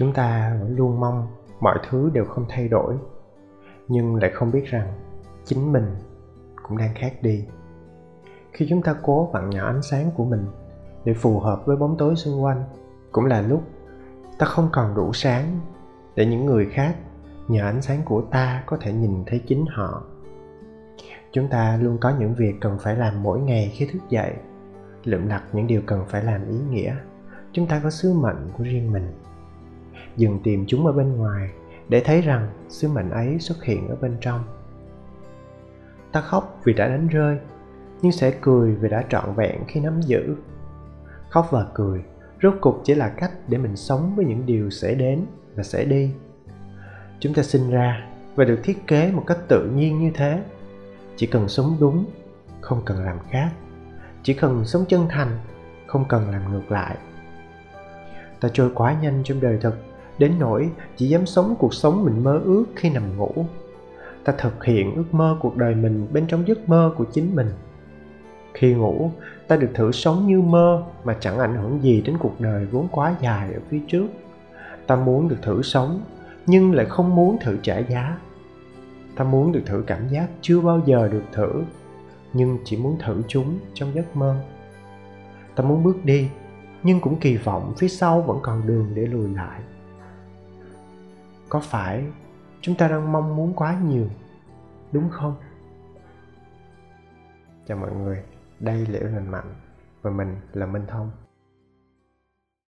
chúng ta vẫn luôn mong mọi thứ đều không thay đổi, nhưng lại không biết rằng chính mình cũng đang khác đi. Khi chúng ta cố vặn nhỏ ánh sáng của mình để phù hợp với bóng tối xung quanh, cũng là lúc ta không còn đủ sáng để những người khác nhờ ánh sáng của ta có thể nhìn thấy chính họ. Chúng ta luôn có những việc cần phải làm mỗi ngày khi thức dậy, lượm lặt những điều cần phải làm ý nghĩa. Chúng ta có sứ mệnh của riêng mình dừng tìm chúng ở bên ngoài để thấy rằng sứ mệnh ấy xuất hiện ở bên trong. Ta khóc vì đã đánh rơi, nhưng sẽ cười vì đã trọn vẹn khi nắm giữ. Khóc và cười rốt cục chỉ là cách để mình sống với những điều sẽ đến và sẽ đi. Chúng ta sinh ra và được thiết kế một cách tự nhiên như thế. Chỉ cần sống đúng, không cần làm khác. Chỉ cần sống chân thành, không cần làm ngược lại. Ta trôi quá nhanh trong đời thực đến nỗi chỉ dám sống cuộc sống mình mơ ước khi nằm ngủ. Ta thực hiện ước mơ cuộc đời mình bên trong giấc mơ của chính mình. Khi ngủ, ta được thử sống như mơ mà chẳng ảnh hưởng gì đến cuộc đời vốn quá dài ở phía trước. Ta muốn được thử sống, nhưng lại không muốn thử trả giá. Ta muốn được thử cảm giác chưa bao giờ được thử, nhưng chỉ muốn thử chúng trong giấc mơ. Ta muốn bước đi, nhưng cũng kỳ vọng phía sau vẫn còn đường để lùi lại có phải chúng ta đang mong muốn quá nhiều, đúng không? Chào mọi người, đây là yêu lành mạnh và mình là minh thông.